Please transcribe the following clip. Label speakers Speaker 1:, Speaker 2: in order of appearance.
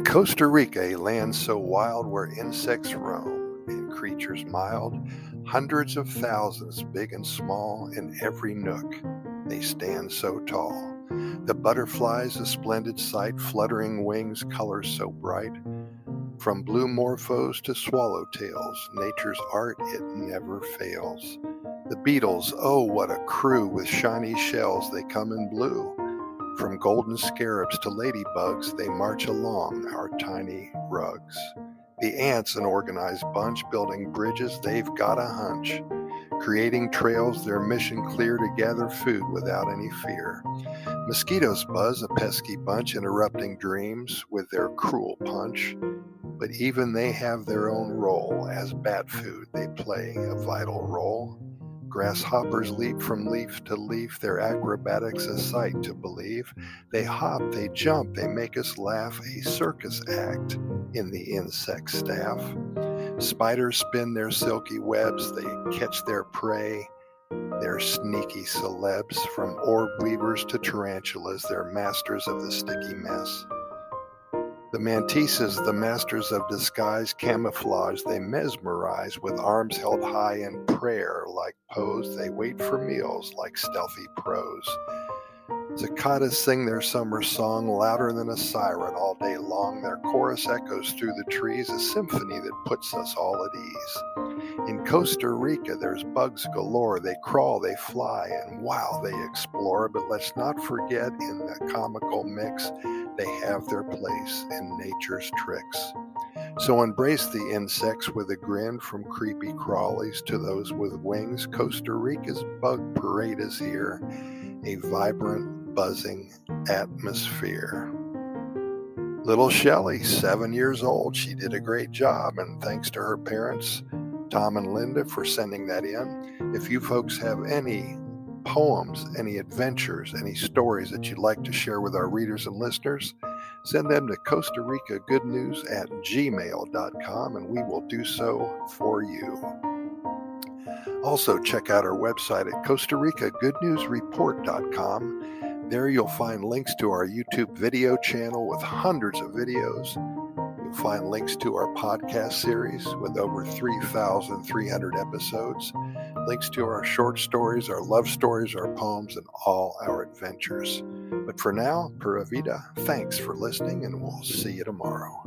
Speaker 1: Costa Rica, a land so wild where insects roam and creatures mild, hundreds of thousands, big and small, in every nook, they stand so tall. The butterflies, a splendid sight, fluttering wings, colors so bright. From blue morphos to swallowtails, nature's art, it never fails. The beetles, oh, what a crew with shiny shells, they come in blue. From golden scarabs to ladybugs, they march along our tiny rugs. The ants, an organized bunch, building bridges, they've got a hunch. Creating trails, their mission clear to gather food without any fear. Mosquitoes buzz, a pesky bunch, interrupting dreams with their cruel punch. But even they have their own role. As bat food, they play a vital role. Grasshoppers leap from leaf to leaf, their acrobatics a sight to believe. They hop, they jump, they make us laugh, a circus act in the insect staff. Spiders spin their silky webs, they catch their prey. They're sneaky celebs, from orb weavers to tarantulas, they're masters of the sticky mess. The mantises, the masters of disguise, camouflage, they mesmerize with arms held high in prayer like pose. They wait for meals like stealthy pros. Cicadas sing their summer song louder than a siren all day long. Their chorus echoes through the trees, a symphony that puts us all at ease. In Costa Rica, there's bugs galore. They crawl, they fly, and wow, they explore. But let's not forget, in the comical mix, they have their place in nature's tricks. So embrace the insects with a grin from creepy crawlies to those with wings. Costa Rica's bug parade is here, a vibrant buzzing atmosphere. Little Shelley, seven years old, she did a great job, and thanks to her parents, Tom and Linda, for sending that in. If you folks have any poems, any adventures, any stories that you'd like to share with our readers and listeners, send them to Costa Rica Good News at gmail.com and we will do so for you. Also, check out our website at Costa Rica Good News Report.com there you'll find links to our YouTube video channel with hundreds of videos. You'll find links to our podcast series with over 3,300 episodes, links to our short stories, our love stories, our poems, and all our adventures. But for now, Pura Vida, thanks for listening, and we'll see you tomorrow.